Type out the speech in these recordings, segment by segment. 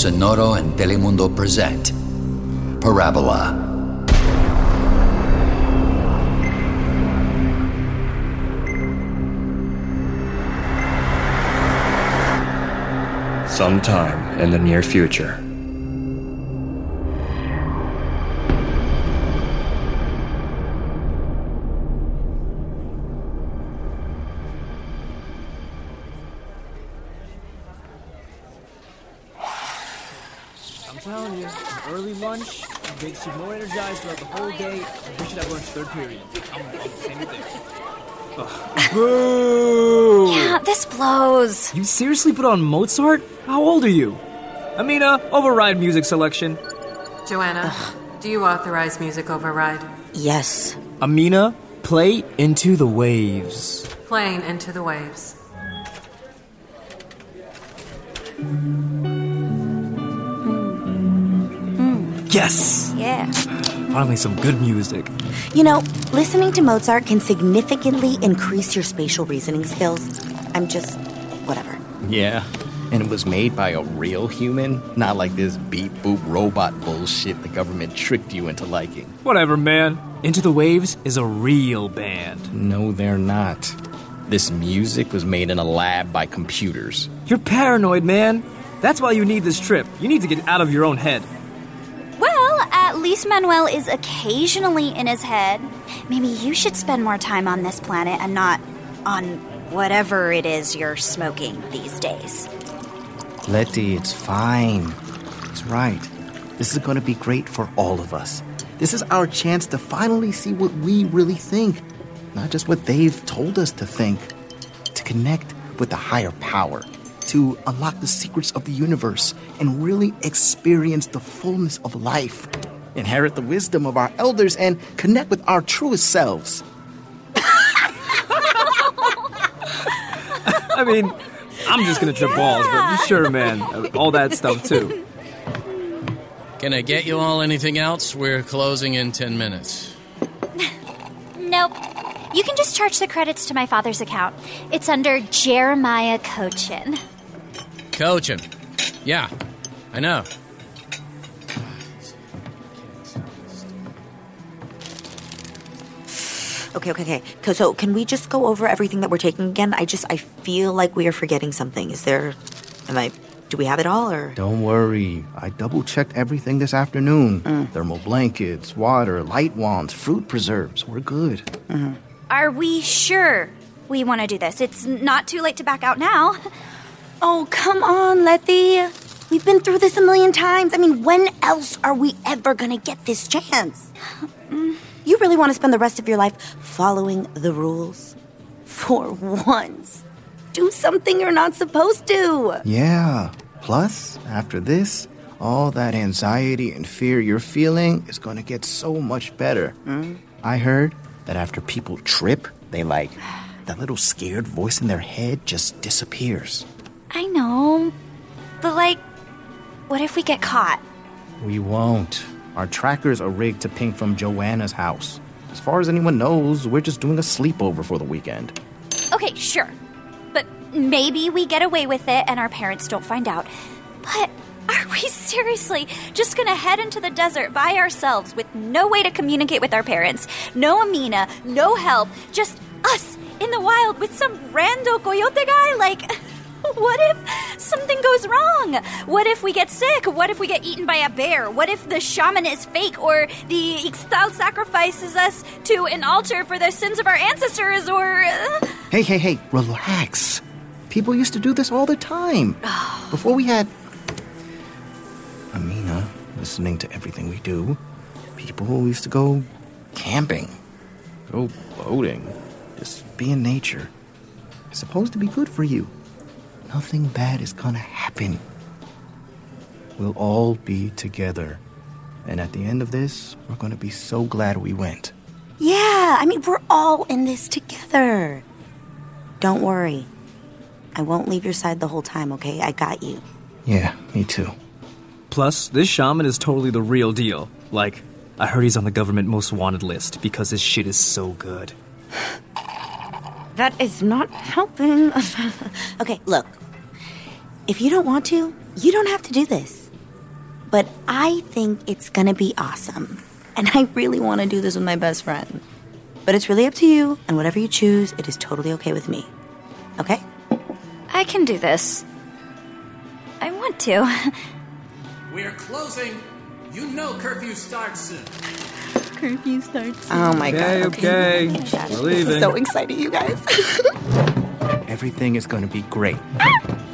Sonoro and Telemundo present Parábola. Sometime in the near future. Makes you more energized throughout the whole day. We should have lunch third period. I'm, I'm same there. Ugh. Boo! Yeah, this blows. You seriously put on Mozart? How old are you? Amina, override music selection. Joanna, do you authorize music override? Yes. Amina, play Into the Waves. Playing Into the Waves. Yes! Yeah. Finally, some good music. You know, listening to Mozart can significantly increase your spatial reasoning skills. I'm just. whatever. Yeah. And it was made by a real human, not like this beep boop robot bullshit the government tricked you into liking. Whatever, man. Into the Waves is a real band. No, they're not. This music was made in a lab by computers. You're paranoid, man. That's why you need this trip. You need to get out of your own head. Least Manuel is occasionally in his head. Maybe you should spend more time on this planet and not on whatever it is you're smoking these days. Letty, it's fine. It's right. This is going to be great for all of us. This is our chance to finally see what we really think, not just what they've told us to think. To connect with the higher power, to unlock the secrets of the universe, and really experience the fullness of life. Inherit the wisdom of our elders and connect with our truest selves. I mean, I'm just gonna trip balls, but sure, man. All that stuff, too. Can I get you all anything else? We're closing in 10 minutes. Nope. You can just charge the credits to my father's account. It's under Jeremiah Cochin. Coaching. Yeah, I know. Okay, okay, okay. Co- So, can we just go over everything that we're taking again? I just I feel like we are forgetting something. Is there? Am I? Do we have it all or? Don't worry. I double checked everything this afternoon mm. thermal blankets, water, light wands, fruit preserves. We're good. Mm-hmm. Are we sure we want to do this? It's not too late to back out now. Oh, come on, Letty. We've been through this a million times. I mean, when else are we ever gonna get this chance? Mm. You really want to spend the rest of your life following the rules? For once, do something you're not supposed to. Yeah. Plus, after this, all that anxiety and fear you're feeling is gonna get so much better. Mm. I heard that after people trip, they like, that little scared voice in their head just disappears. I know. But, like, what if we get caught? We won't. Our trackers are rigged to ping from Joanna's house. As far as anyone knows, we're just doing a sleepover for the weekend. Okay, sure. But maybe we get away with it and our parents don't find out. But are we seriously just gonna head into the desert by ourselves with no way to communicate with our parents? No Amina, no help, just us in the wild with some rando coyote guy? Like, what if something goes wrong? What if we get sick? What if we get eaten by a bear? What if the shaman is fake or the Ixtal sacrifices us to an altar for the sins of our ancestors or. uh, Hey, hey, hey, relax. People used to do this all the time. Before we had. Amina, listening to everything we do, people used to go camping, go boating, just be in nature. It's supposed to be good for you. Nothing bad is gonna happen. We'll all be together. And at the end of this, we're gonna be so glad we went. Yeah, I mean, we're all in this together. Don't worry. I won't leave your side the whole time, okay? I got you. Yeah, me too. Plus, this shaman is totally the real deal. Like, I heard he's on the government most wanted list because his shit is so good. That is not helping. okay, look. If you don't want to, you don't have to do this. but I think it's gonna be awesome. And I really wanna do this with my best friend. But it's really up to you, and whatever you choose, it is totally okay with me. Okay? I can do this. I want to. We're closing. You know curfew starts soon. Curfew starts. Soon. Oh my Okay, god. okay. We're We're This leaving. is so exciting, you guys. Everything is going to be great.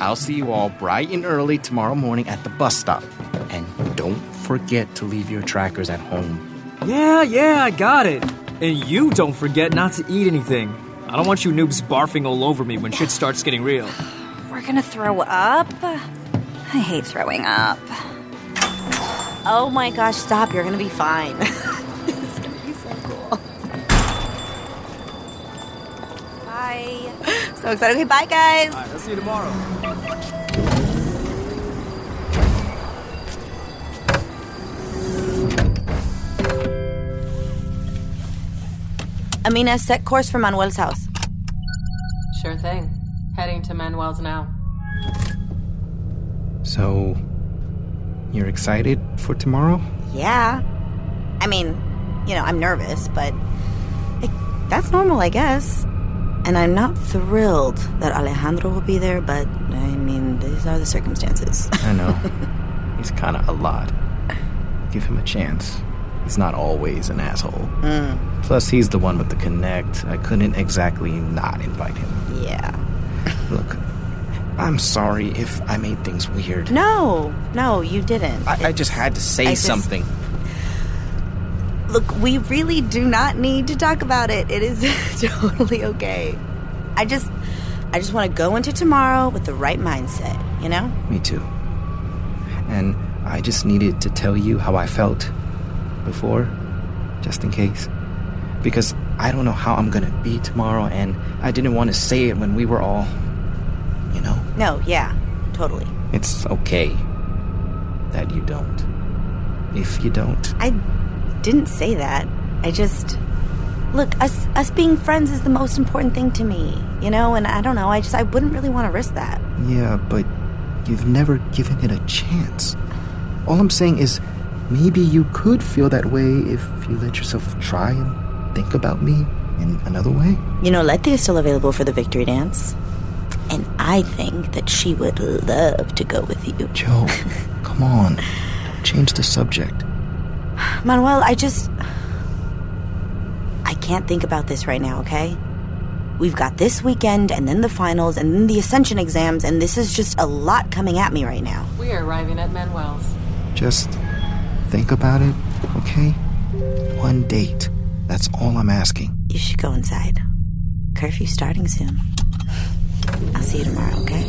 I'll see you all bright and early tomorrow morning at the bus stop. And don't forget to leave your trackers at home. Yeah, yeah, I got it. And you don't forget not to eat anything. I don't want you noobs barfing all over me when shit starts getting real. We're gonna throw up. I hate throwing up. oh my gosh, stop. You're gonna be fine. So excited. Okay, bye, guys. Alright, I'll see you tomorrow. Amina, set course for Manuel's house. Sure thing. Heading to Manuel's now. So, you're excited for tomorrow? Yeah. I mean, you know, I'm nervous, but like, that's normal, I guess. And I'm not thrilled that Alejandro will be there, but I mean, these are the circumstances. I know. He's kind of a lot. Give him a chance. He's not always an asshole. Mm. Plus, he's the one with the connect. I couldn't exactly not invite him. yeah. Look, I'm sorry if I made things weird. No, no, you didn't. I, I just had to say I just- something. Look, we really do not need to talk about it. It is totally okay. I just I just want to go into tomorrow with the right mindset, you know? Me too. And I just needed to tell you how I felt before, just in case. Because I don't know how I'm gonna be tomorrow, and I didn't want to say it when we were all, you know? No, yeah, totally. It's okay that you don't. If you don't, I didn't say that. I just look, us us being friends is the most important thing to me, you know, and I don't know, I just I wouldn't really want to risk that. yeah, but you've never given it a chance. All I'm saying is maybe you could feel that way if you let yourself try and think about me in another way. You know, Letty is still available for the victory dance. And I think that she would love to go with you. Joe, come on. Change the subject. Manuel, I just. I can't think about this right now, okay? We've got this weekend and then the finals and then the ascension exams, and this is just a lot coming at me right now. We are arriving at Manuel's. Just think about it, okay? One date. That's all I'm asking. You should go inside. Curfew starting soon. I'll see you tomorrow, okay?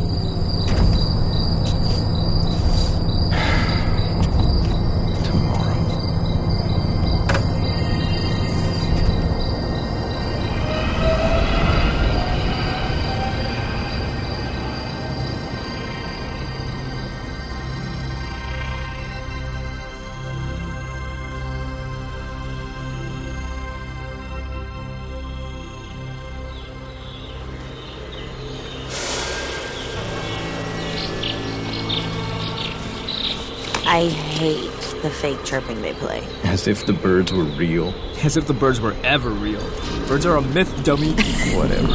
Fake chirping they play. As if the birds were real. As if the birds were ever real. Birds are a myth, dummy. Whatever.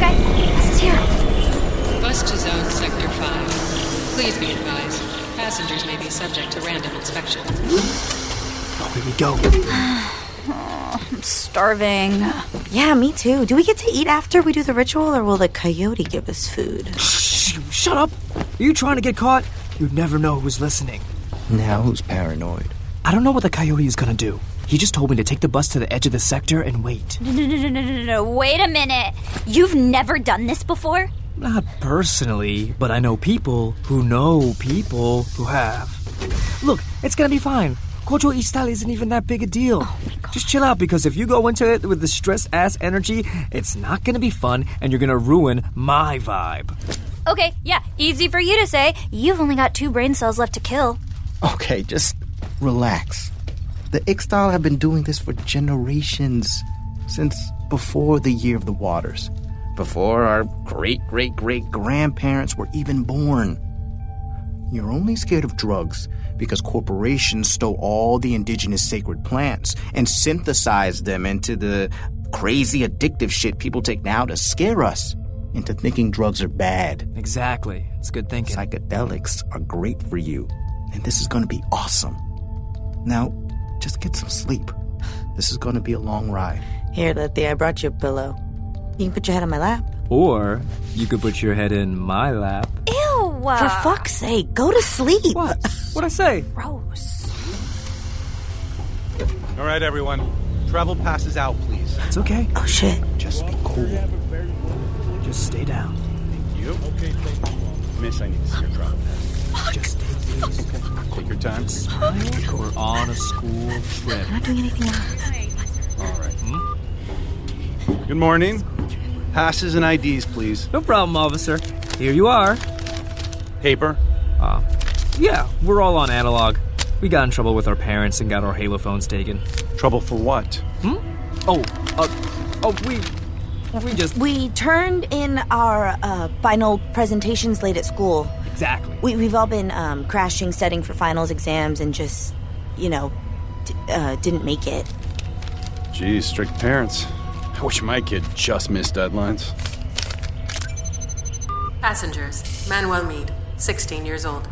Guys, this is here. Bus to zone sector 5. Please be advised, passengers may be subject to random inspection. Oh, here we go. I'm starving. Yeah, me too. Do we get to eat after we do the ritual, or will the coyote give us food? Shh, shut up. Are you trying to get caught? You'd never know who's listening. Now who's paranoid? I don't know what the coyote is gonna do. He just told me to take the bus to the edge of the sector and wait. No, no, no, no, no, no, no. Wait a minute. You've never done this before? Not personally, but I know people who know people who have. Look, it's gonna be fine. Kojo Ixtal isn't even that big a deal. Oh Just chill out because if you go into it with the stress ass energy, it's not gonna be fun and you're gonna ruin my vibe. Okay, yeah, easy for you to say. You've only got two brain cells left to kill. Okay, just relax. The Ixtal have been doing this for generations. Since before the Year of the Waters. Before our great great great grandparents were even born. You're only scared of drugs because corporations stole all the indigenous sacred plants and synthesized them into the crazy addictive shit people take now to scare us into thinking drugs are bad. Exactly. It's good thinking. Psychedelics are great for you, and this is going to be awesome. Now, just get some sleep. This is going to be a long ride. Here, Letty, I brought you a pillow. You can put your head on my lap. Or you could put your head in my lap. Ew. For fuck's sake, go to sleep. What? What'd I say? Gross. All right, everyone. Travel passes out, please. It's okay. Oh shit. Just be cool. Just stay down. Thank you? Okay, thank you. Miss, I need to see your travel pass. Just stay easy. Take your time. We're on a school trip. I'm not doing anything else. All right. Good morning. Passes and IDs, please. No problem, officer. Here you are. Paper. Uh, yeah, we're all on analog. We got in trouble with our parents and got our Halo phones taken. Trouble for what? Hmm? Oh, uh, oh, we, we just We turned in our uh, final presentations late at school. Exactly. We, we've all been um, crashing, studying for finals, exams, and just, you know, d- uh, didn't make it. Geez, strict parents. I wish my kid just missed deadlines. Passengers Manuel Mead, 16 years old.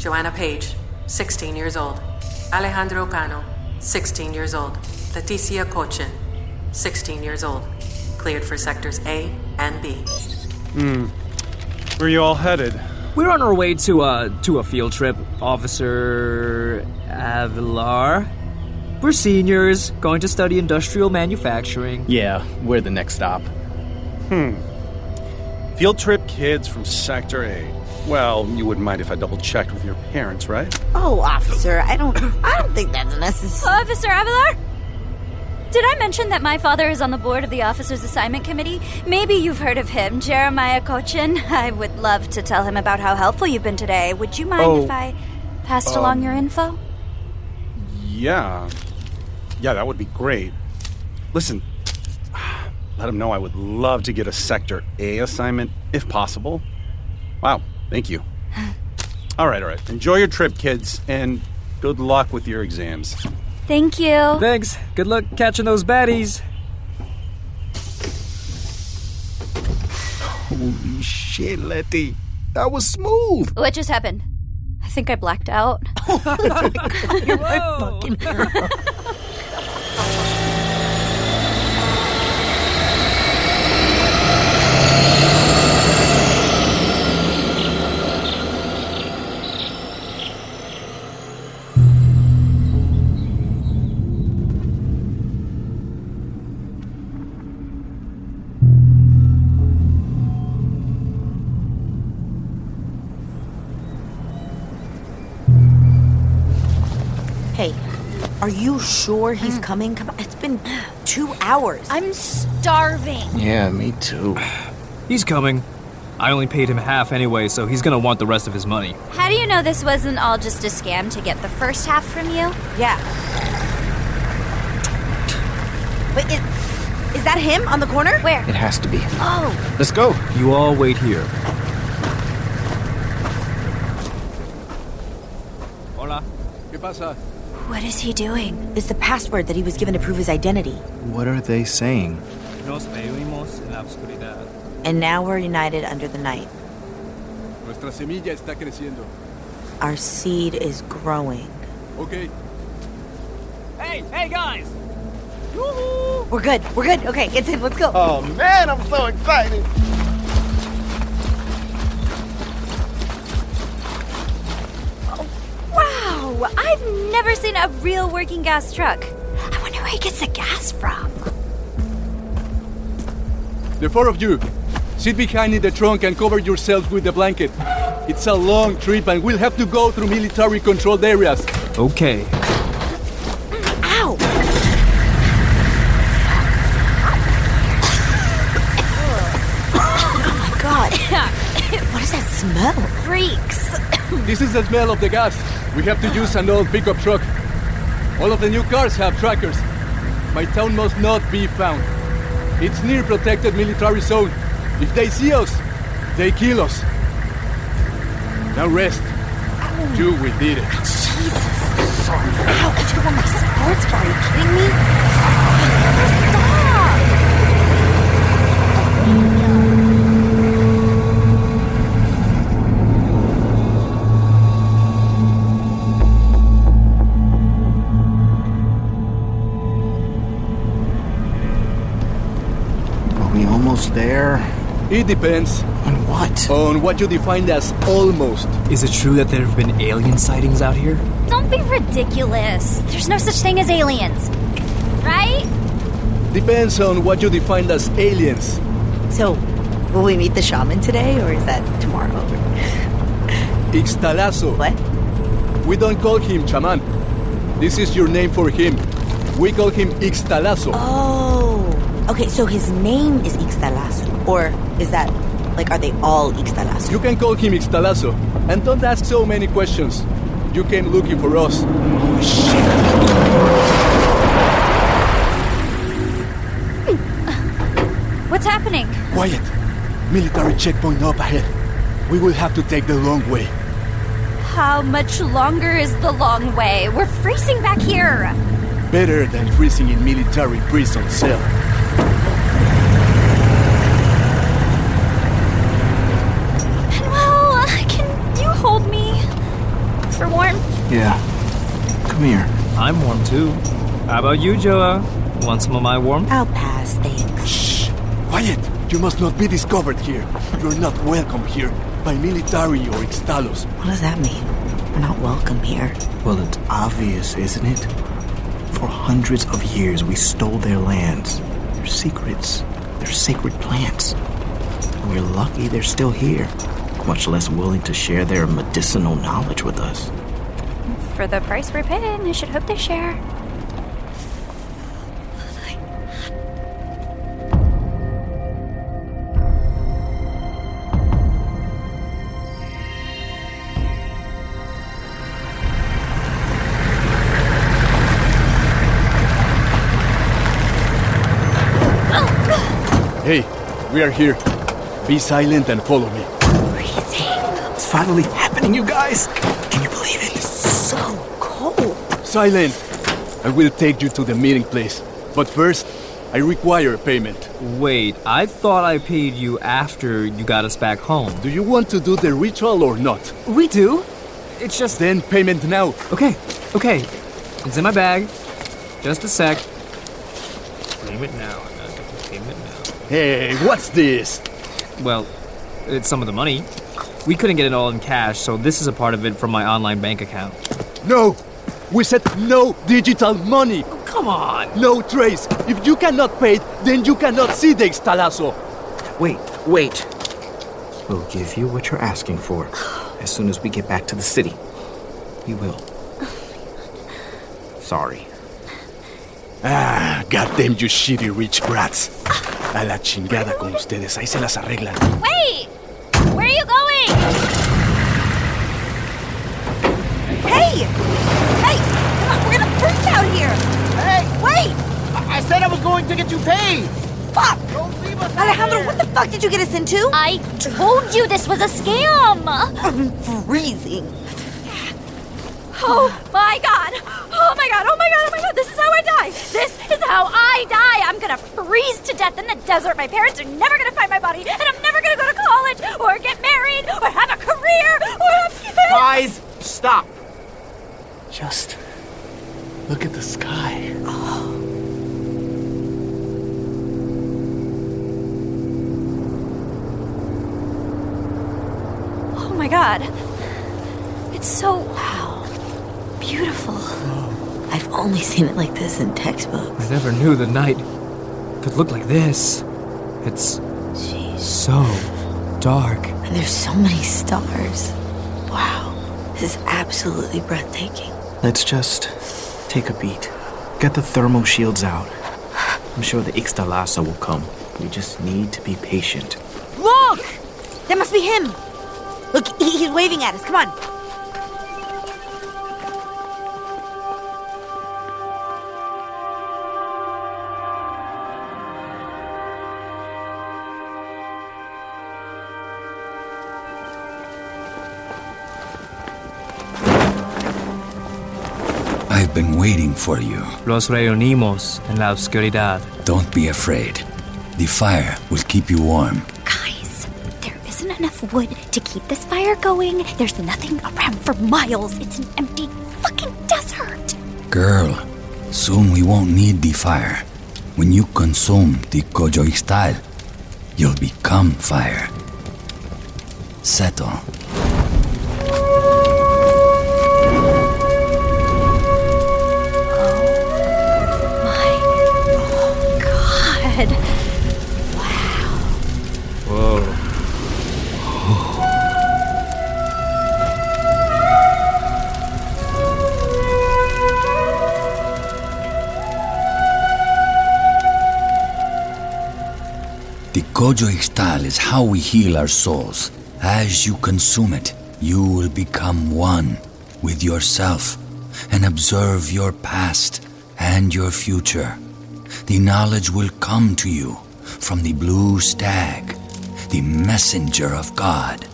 Joanna Page, 16 years old. Alejandro Cano, 16 years old. Leticia Cochin, 16 years old. Cleared for sectors A and B. Hmm. Where are you all headed? We're on our way to uh to a field trip, Officer Avilar. We're seniors going to study industrial manufacturing. Yeah, we're the next stop. Hmm. Field trip kids from Sector A. Well, you wouldn't mind if I double checked with your parents, right? Oh, officer, I don't, I don't think that's necessary. Officer Avalar? Did I mention that my father is on the board of the Officers Assignment Committee? Maybe you've heard of him, Jeremiah Cochin. I would love to tell him about how helpful you've been today. Would you mind Oh, if I passed along your um, info? Yeah. Yeah, that would be great. Listen, let him know I would love to get a Sector A assignment if possible. Wow, thank you. All right, all right. Enjoy your trip, kids, and good luck with your exams. Thank you. Thanks. Good luck catching those baddies. Holy shit, Letty. That was smooth. What just happened? I think I blacked out. Hey, sure he's mm. coming? Come on, it's been two hours. I'm starving. Yeah, me too. He's coming. I only paid him half anyway, so he's gonna want the rest of his money. How do you know this wasn't all just a scam to get the first half from you? Yeah. Wait, is, is that him on the corner? Where? It has to be. Oh, Let's go. You all wait here. Hola. ¿Qué pasa? What is he doing? it's the password that he was given to prove his identity. What are they saying? Nos reunimos en la oscuridad. And now we're united under the night. Nuestra semilla está creciendo. Our seed is growing. Okay. Hey, hey guys! We're good. We're good. Okay, it's in. Let's go. Oh man, I'm so excited. Wow, I've never seen a real working gas truck. I wonder where he gets the gas from. The four of you, sit behind in the trunk and cover yourselves with the blanket. It's a long trip and we'll have to go through military controlled areas. Okay. Ow! oh my god. what is that smell? Freaks. This is the smell of the gas. We have to use an old pickup truck. All of the new cars have trackers. My town must not be found. It's near protected military zone. If they see us, they kill us. Now rest. You, we did it. Jesus. Ow, I just want my sports bar. Are you kidding me? There? It depends. On what? On what you define as almost. Is it true that there have been alien sightings out here? Don't be ridiculous. There's no such thing as aliens. Right? Depends on what you define as aliens. So, will we meet the shaman today, or is that tomorrow? Ixtalazo. What? We don't call him chaman. This is your name for him. We call him Ixtalazo. Oh, okay. So his name is Ixtalazo, or is that like are they all Ixtalazo? You can call him Ixtalazo. And don't ask so many questions. You came looking for us. Oh, shit. What's happening? Quiet. Military checkpoint up ahead. We will have to take the long way. How much longer is the long way? We're freezing back here. Better than freezing in military prison cell. Well, can you hold me for warmth? Yeah. Come here. I'm warm too. How about you, Joa? Want some of my warmth? I'll pass, thanks. Shh! Quiet! You must not be discovered here. You're not welcome here by military or Ixtalos. What does that mean? We're not welcome here. Well, it's obvious, isn't it? For hundreds of years, we stole their lands, their secrets, their sacred plants. And we're lucky they're still here, much less willing to share their medicinal knowledge with us. For the price we're paying, I should hope they share. Hey, we are here. Be silent and follow me. It's finally happening, you guys! Silent! I will take you to the meeting place. But first, I require payment. Wait, I thought I paid you after you got us back home. Do you want to do the ritual or not? We do. It's just. Then payment now. Okay, okay. It's in my bag. Just a sec. Payment now. I'm not giving payment now. Hey, what's this? Well, it's some of the money. We couldn't get it all in cash, so this is a part of it from my online bank account. No! We said no digital money! Come on! No trace! If you cannot pay, then you cannot see the Ixtalazo! Wait, wait. We'll give you what you're asking for as soon as we get back to the city. We will. Sorry. Ah, goddamn you shitty rich brats. A la chingada con ustedes, ahí se las arreglan. Wait! Where are you going? Hey! Hey! Come on, we're gonna freeze out here! Hey! Wait! I said I was going to get you paid! Fuck! Alejandro, what the fuck did you get us into? I told you this was a scam! I'm freezing. Oh my god! Oh my god! Oh my god! Oh my god! This is how I die! This is how I die! I'm gonna freeze to death in the desert. My parents are never gonna find my body, and I'm never gonna go to college, or get married, or have a career, or have kids! Guys, stop! Just look at the sky. Oh. oh my god. It's so wow. Beautiful. Oh. I've only seen it like this in textbooks. I never knew the night could look like this. It's so dark. And there's so many stars. Wow. This is absolutely breathtaking. Let's just take a beat. Get the thermal shields out. I'm sure the Ixtalazo will come. We just need to be patient. Look! That must be him! Look, he's waving at us. Come on. For you. Los reunimos en la oscuridad. Don't be afraid. The fire will keep you warm. Guys, there isn't enough wood to keep this fire going. There's nothing around for miles. It's an empty fucking desert. Girl, soon we won't need the fire. When you consume the Kojo Ixtal, you'll become fire. Settle. Kojo Ixtal is how we heal our souls. As you consume it, you will become one with yourself and observe your past and your future. The knowledge will come to you from the blue stag, the messenger of God.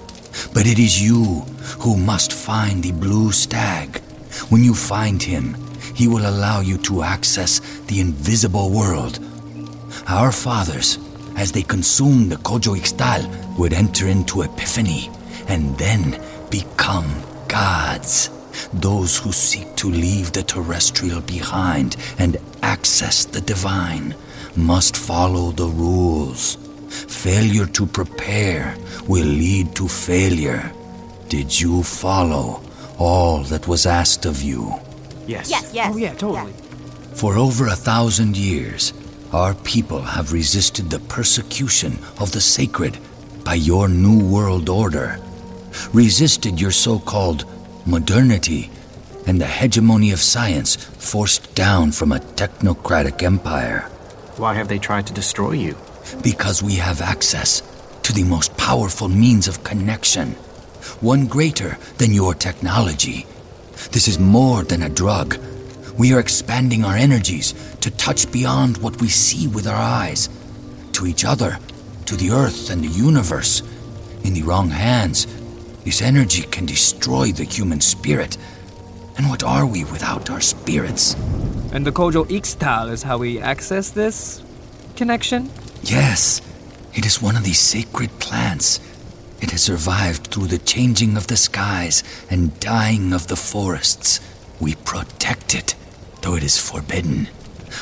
But it is you who must find the blue stag. When you find him, he will allow you to access the invisible world. Our fathers, as they consume the Kojo Ixtal, would enter into epiphany and then become gods. Those who seek to leave the terrestrial behind and access the divine must follow the rules. Failure to prepare will lead to failure. Did you follow all that was asked of you? Yes. Yes, yes. Oh, yeah, totally. For over a thousand years, our people have resisted the persecution of the sacred by your New World Order, resisted your so called modernity and the hegemony of science forced down from a technocratic empire. Why have they tried to destroy you? Because we have access to the most powerful means of connection, one greater than your technology. This is more than a drug. We are expanding our energies to touch beyond what we see with our eyes, to each other, to the earth and the universe. In the wrong hands, this energy can destroy the human spirit. And what are we without our spirits? And the Kojo Ixtal is how we access this connection? Yes, it is one of these sacred plants. It has survived through the changing of the skies and dying of the forests. We protect it, though it is forbidden.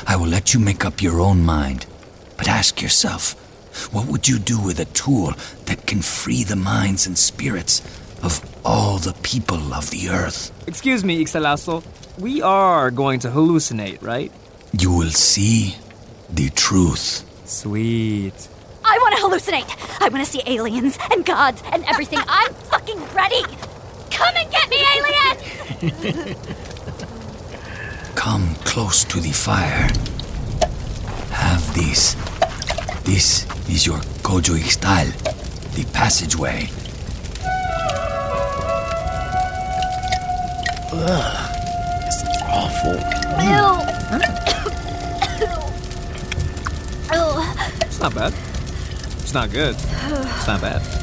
I will let you make up your own mind. But ask yourself, what would you do with a tool that can free the minds and spirits of all the people of the earth? Excuse me, Ixtalazo. We are going to hallucinate, right? You will see the truth. Sweet. I want to hallucinate. I want to see aliens and gods and everything. I'm fucking ready. Come and get me, alien! Come close to the fire. Have this. This is your Kojo Ixtal, the passageway. Ugh, this is awful. It's not bad. It's not good. It's not bad.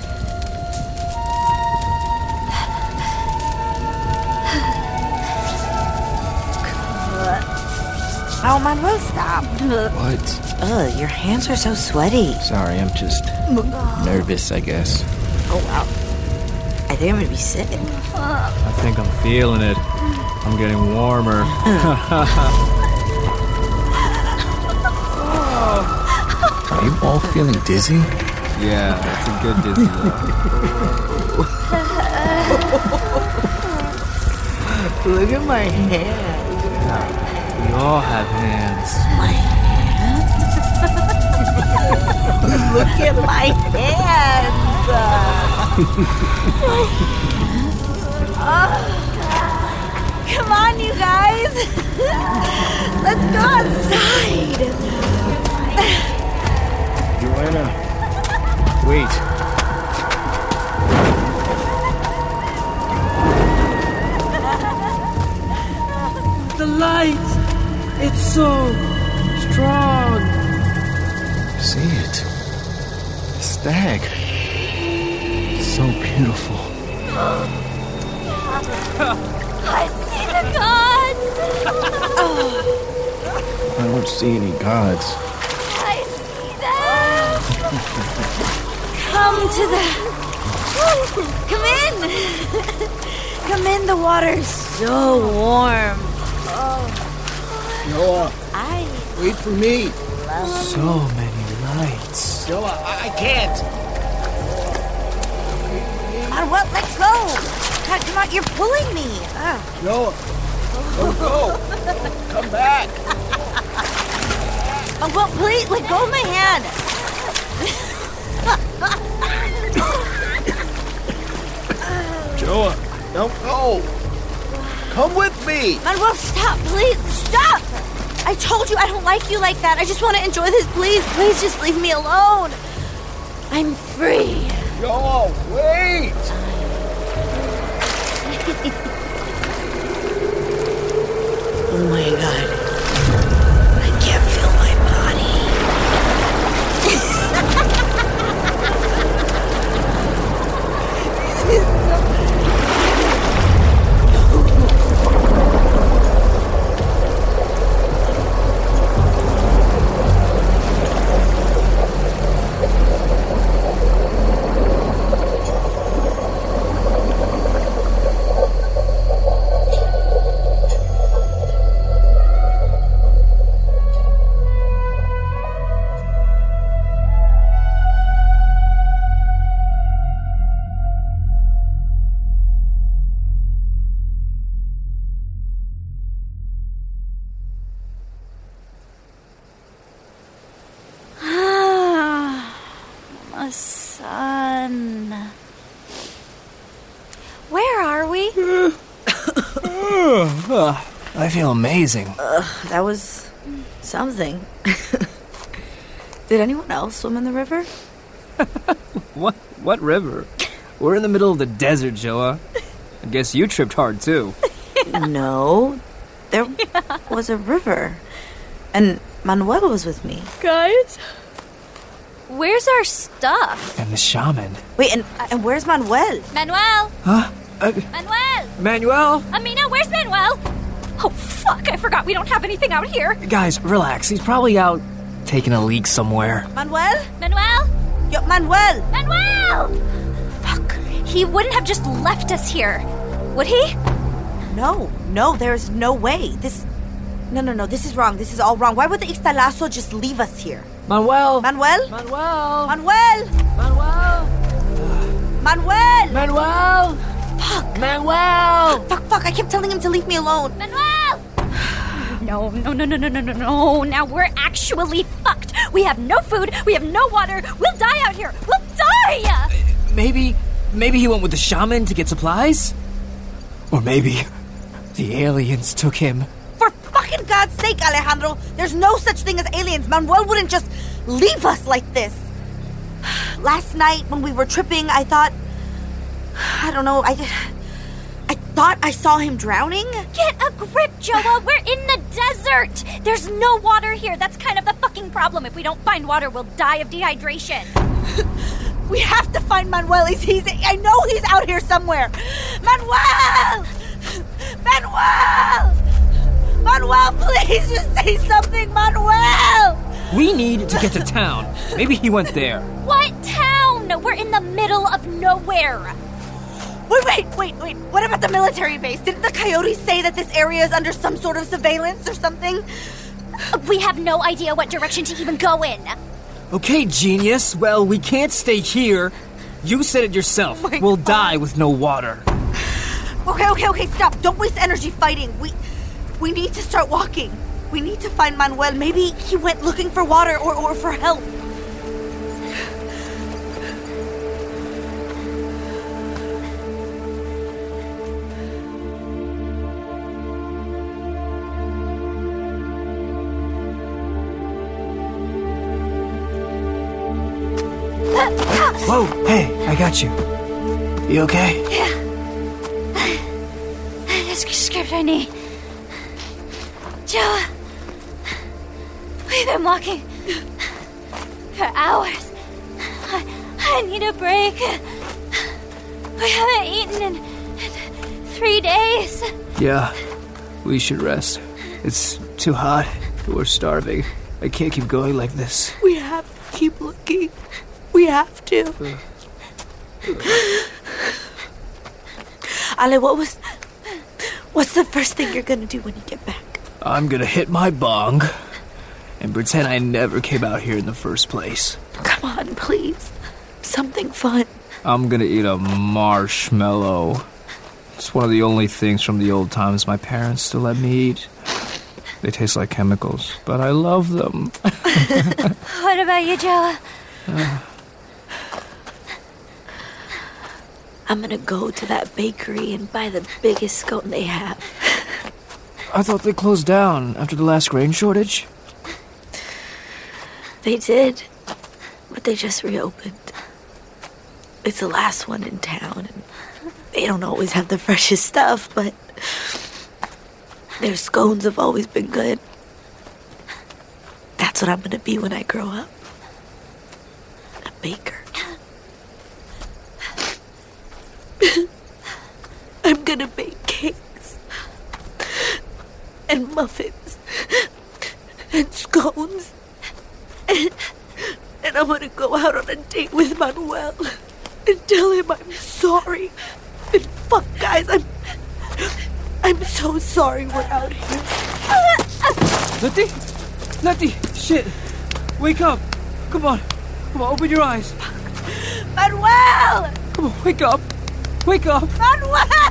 Oh, Manuel, stop. What? Ugh, your hands are so sweaty. Sorry, I'm just nervous, I guess. Oh, wow. I think I'm gonna be sick. I think I'm feeling it. I'm getting warmer. Are you all feeling dizzy? yeah, it's a good dizzy. Look at my hand. We all have hands. My hand? Look at my hands. Oh, come on, you guys. Let's go outside. Joanna. Wait. The light! It's so strong! See it. The stag. So beautiful. I see the gods! I don't see any gods. I see them. Come to the. Come in. Come in. The water's so warm. Oh. Noah, I wait for me. So many lights. Noah, I, I can't. Manuel, let's go. God, come on, you're pulling me. Ah. Noah, don't go. Come back. Oh, well, please, let go of my hand. Noah, don't go. Come with me. Manuel, stop, please, stop. I told you I don't like you like that. I just want to enjoy this. Please, please just leave me alone. I'm free. Noah, wait. Oh my god. Feel amazing. Ugh, that was something. Did anyone else swim in the river? What? What river? We're in the middle of the desert, Joa. I guess you tripped hard too. no. There was a river. And Manuel was with me. Guys? Where's our stuff? And the shaman. Wait, and, and where's Manuel? Manuel! Huh? Uh, Manuel! Manuel? Amina, where's Manuel? Oh, fuck, I forgot we don't have anything out here. Guys, relax. He's probably out taking a leak somewhere. Manuel? Manuel? Yo, Manuel! Manuel! Fuck, he wouldn't have just left us here, would he? No, no, there's no way. This. No, no, no, this is wrong. This is all wrong. Why would the Ixtalazo just leave us here? Manuel! Manuel? Manuel! Manuel! Manuel! Manuel! Manuel! Fuck! Manuel! Fuck, fuck, I kept telling him to leave me alone. Manuel! No, no, no, no, no, no, no, no. Now we're actually fucked. We have no food, we have no water. We'll die out here. We'll die! Maybe, maybe he went with the shaman to get supplies? Or maybe the aliens took him. For fucking God's sake, Alejandro, there's no such thing as aliens. Manuel wouldn't just leave us like this. Last night when we were tripping, I thought. I don't know, I. I thought I saw him drowning. Get a grip, Joa. We're in the desert. There's no water here. That's kind of the fucking problem. If we don't find water, we'll die of dehydration. We have to find Manuel. He's, he's I know he's out here somewhere. Manuel! Manuel! Manuel, please just say something, Manuel! We need to get to town. Maybe he went there. What town? We're in the middle of nowhere. Wait, wait, wait, wait. What about the military base? Didn't the coyotes say that this area is under some sort of surveillance or something? We have no idea what direction to even go in. Okay, genius. Well, we can't stay here. You said it yourself. my we'll God. die with no water. Okay, okay, okay, stop. Don't waste energy fighting. We we need to start walking. We need to find Manuel. Maybe he went looking for water or, or for help. Got you. You okay? Just scraped our knee. Joe, we've been walking for hours. I, I need a break. We haven't eaten in, in three days. Yeah. We should rest. It's too hot. We're starving. I can't keep going like this. We have to keep looking. We have to. Uh, Ale, what was. What's the first thing you're gonna do when you get back? I'm gonna hit my bong and pretend I never came out here in the first place. Come on, please. Something fun. I'm gonna eat a marshmallow. It's one of the only things from the old times my parents still let me eat. They taste like chemicals, but I love them. What about you, Joa? Uh, I'm gonna go to that bakery and buy the biggest scone they have. I thought they closed down after the last grain shortage. They did, but they just reopened. It's the last one in town, and they don't always have the freshest stuff, but their scones have always been good. That's what I'm gonna be when I grow up. A baker. I'm gonna bake cakes and muffins and scones. And, and I'm gonna go out on a date with Manuel and tell him I'm sorry. And fuck, guys, I'm. I'm so sorry we're out here. Letty? Letty! Shit! Wake up! Come on! Come on, open your eyes! Manuel! Come on, wake up! Wake up! Manuel! Manuel!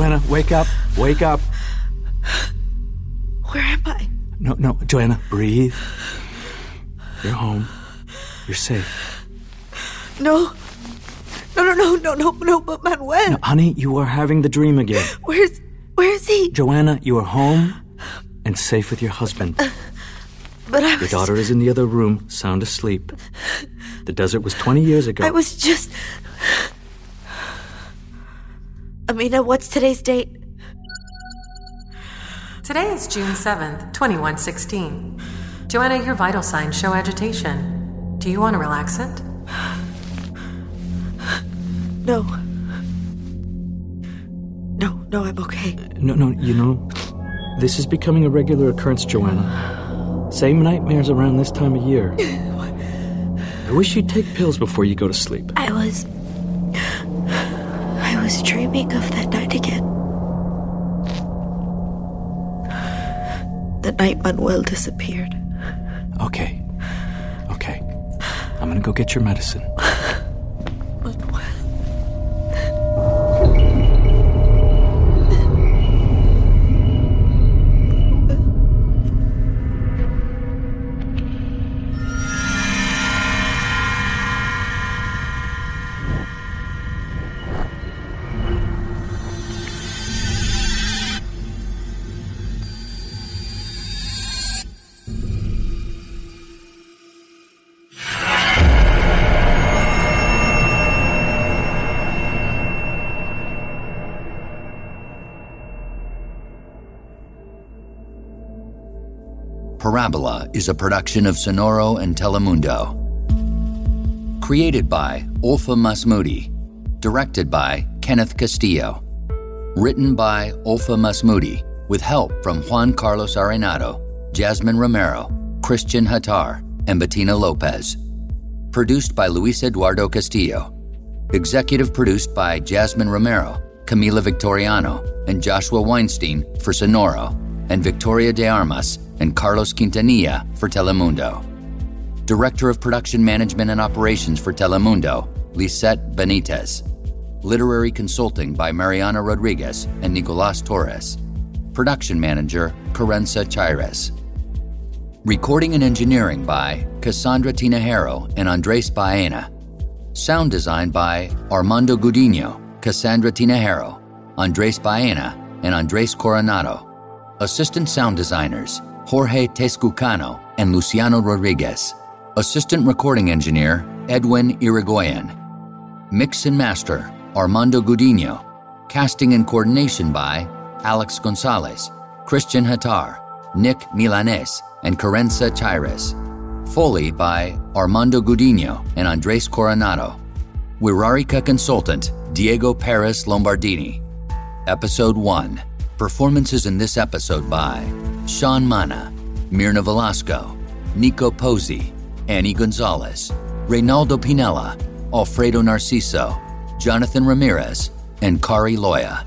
Joanna, wake up. Wake up. Where am I? No, no, Joanna, breathe. You're home. You're safe. No. No, no, no, no, no, no, but Manuel. No, honey, you are having the dream again. Where's. Where's he? Joanna, you are home and safe with your husband. Uh, but I Your was. daughter is in the other room, sound asleep. The desert was 20 years ago. I was just. Amina, what's today's date? Today is June 7th, 2116. Joanna, your vital signs show agitation. Do you want to relax it? No. No, no, I'm okay. No, no, you know, this is becoming a regular occurrence, Joanna. Same nightmares around this time of year. I wish you'd take pills before you go to sleep. I was. Was dreaming of that night again. The night Manuel disappeared. Okay. Okay. I'm gonna go get your medicine. Is a production of Sonoro and Telemundo. Created by Olfa Masmoudi. Directed by Kenneth Castillo. Written by Olfa Masmoudi with help from Juan Carlos Arenado, Jasmine Romero, Christian Hattar, and Bettina Lopez. Produced by Luis Eduardo Castillo. Executive produced by Jasmine Romero, Camila Victoriano, and Joshua Weinstein for Sonoro, and Victoria de Armas and Carlos Quintanilla for Telemundo. Director of Production Management and Operations for Telemundo, Lisette Benitez. Literary consulting by Mariana Rodriguez and Nicolas Torres. Production Manager, Carenza Chires. Recording and engineering by Cassandra Tinajero and Andres Baena. Sound design by Armando Gudino, Cassandra Tinajero, Andres Baena, and Andres Coronado. Assistant sound designers Jorge Tezcucano and Luciano Rodriguez. Assistant recording engineer Edwin Irigoyen. Mix and master Armando Gudino. Casting and coordination by Alex Gonzalez, Christian Hatar, Nick Milanes, and Carenza Chires. Foley by Armando Gudino and Andres Coronado. Wixárika consultant Diego Perez Lombardini. Episode 1 Performances in this episode by Sean Mana, Mirna Velasco, Nico Pozzi, Annie Gonzalez, Reynaldo Piniella, Alfredo Narciso, Jonathan Ramirez, and Kari Loya.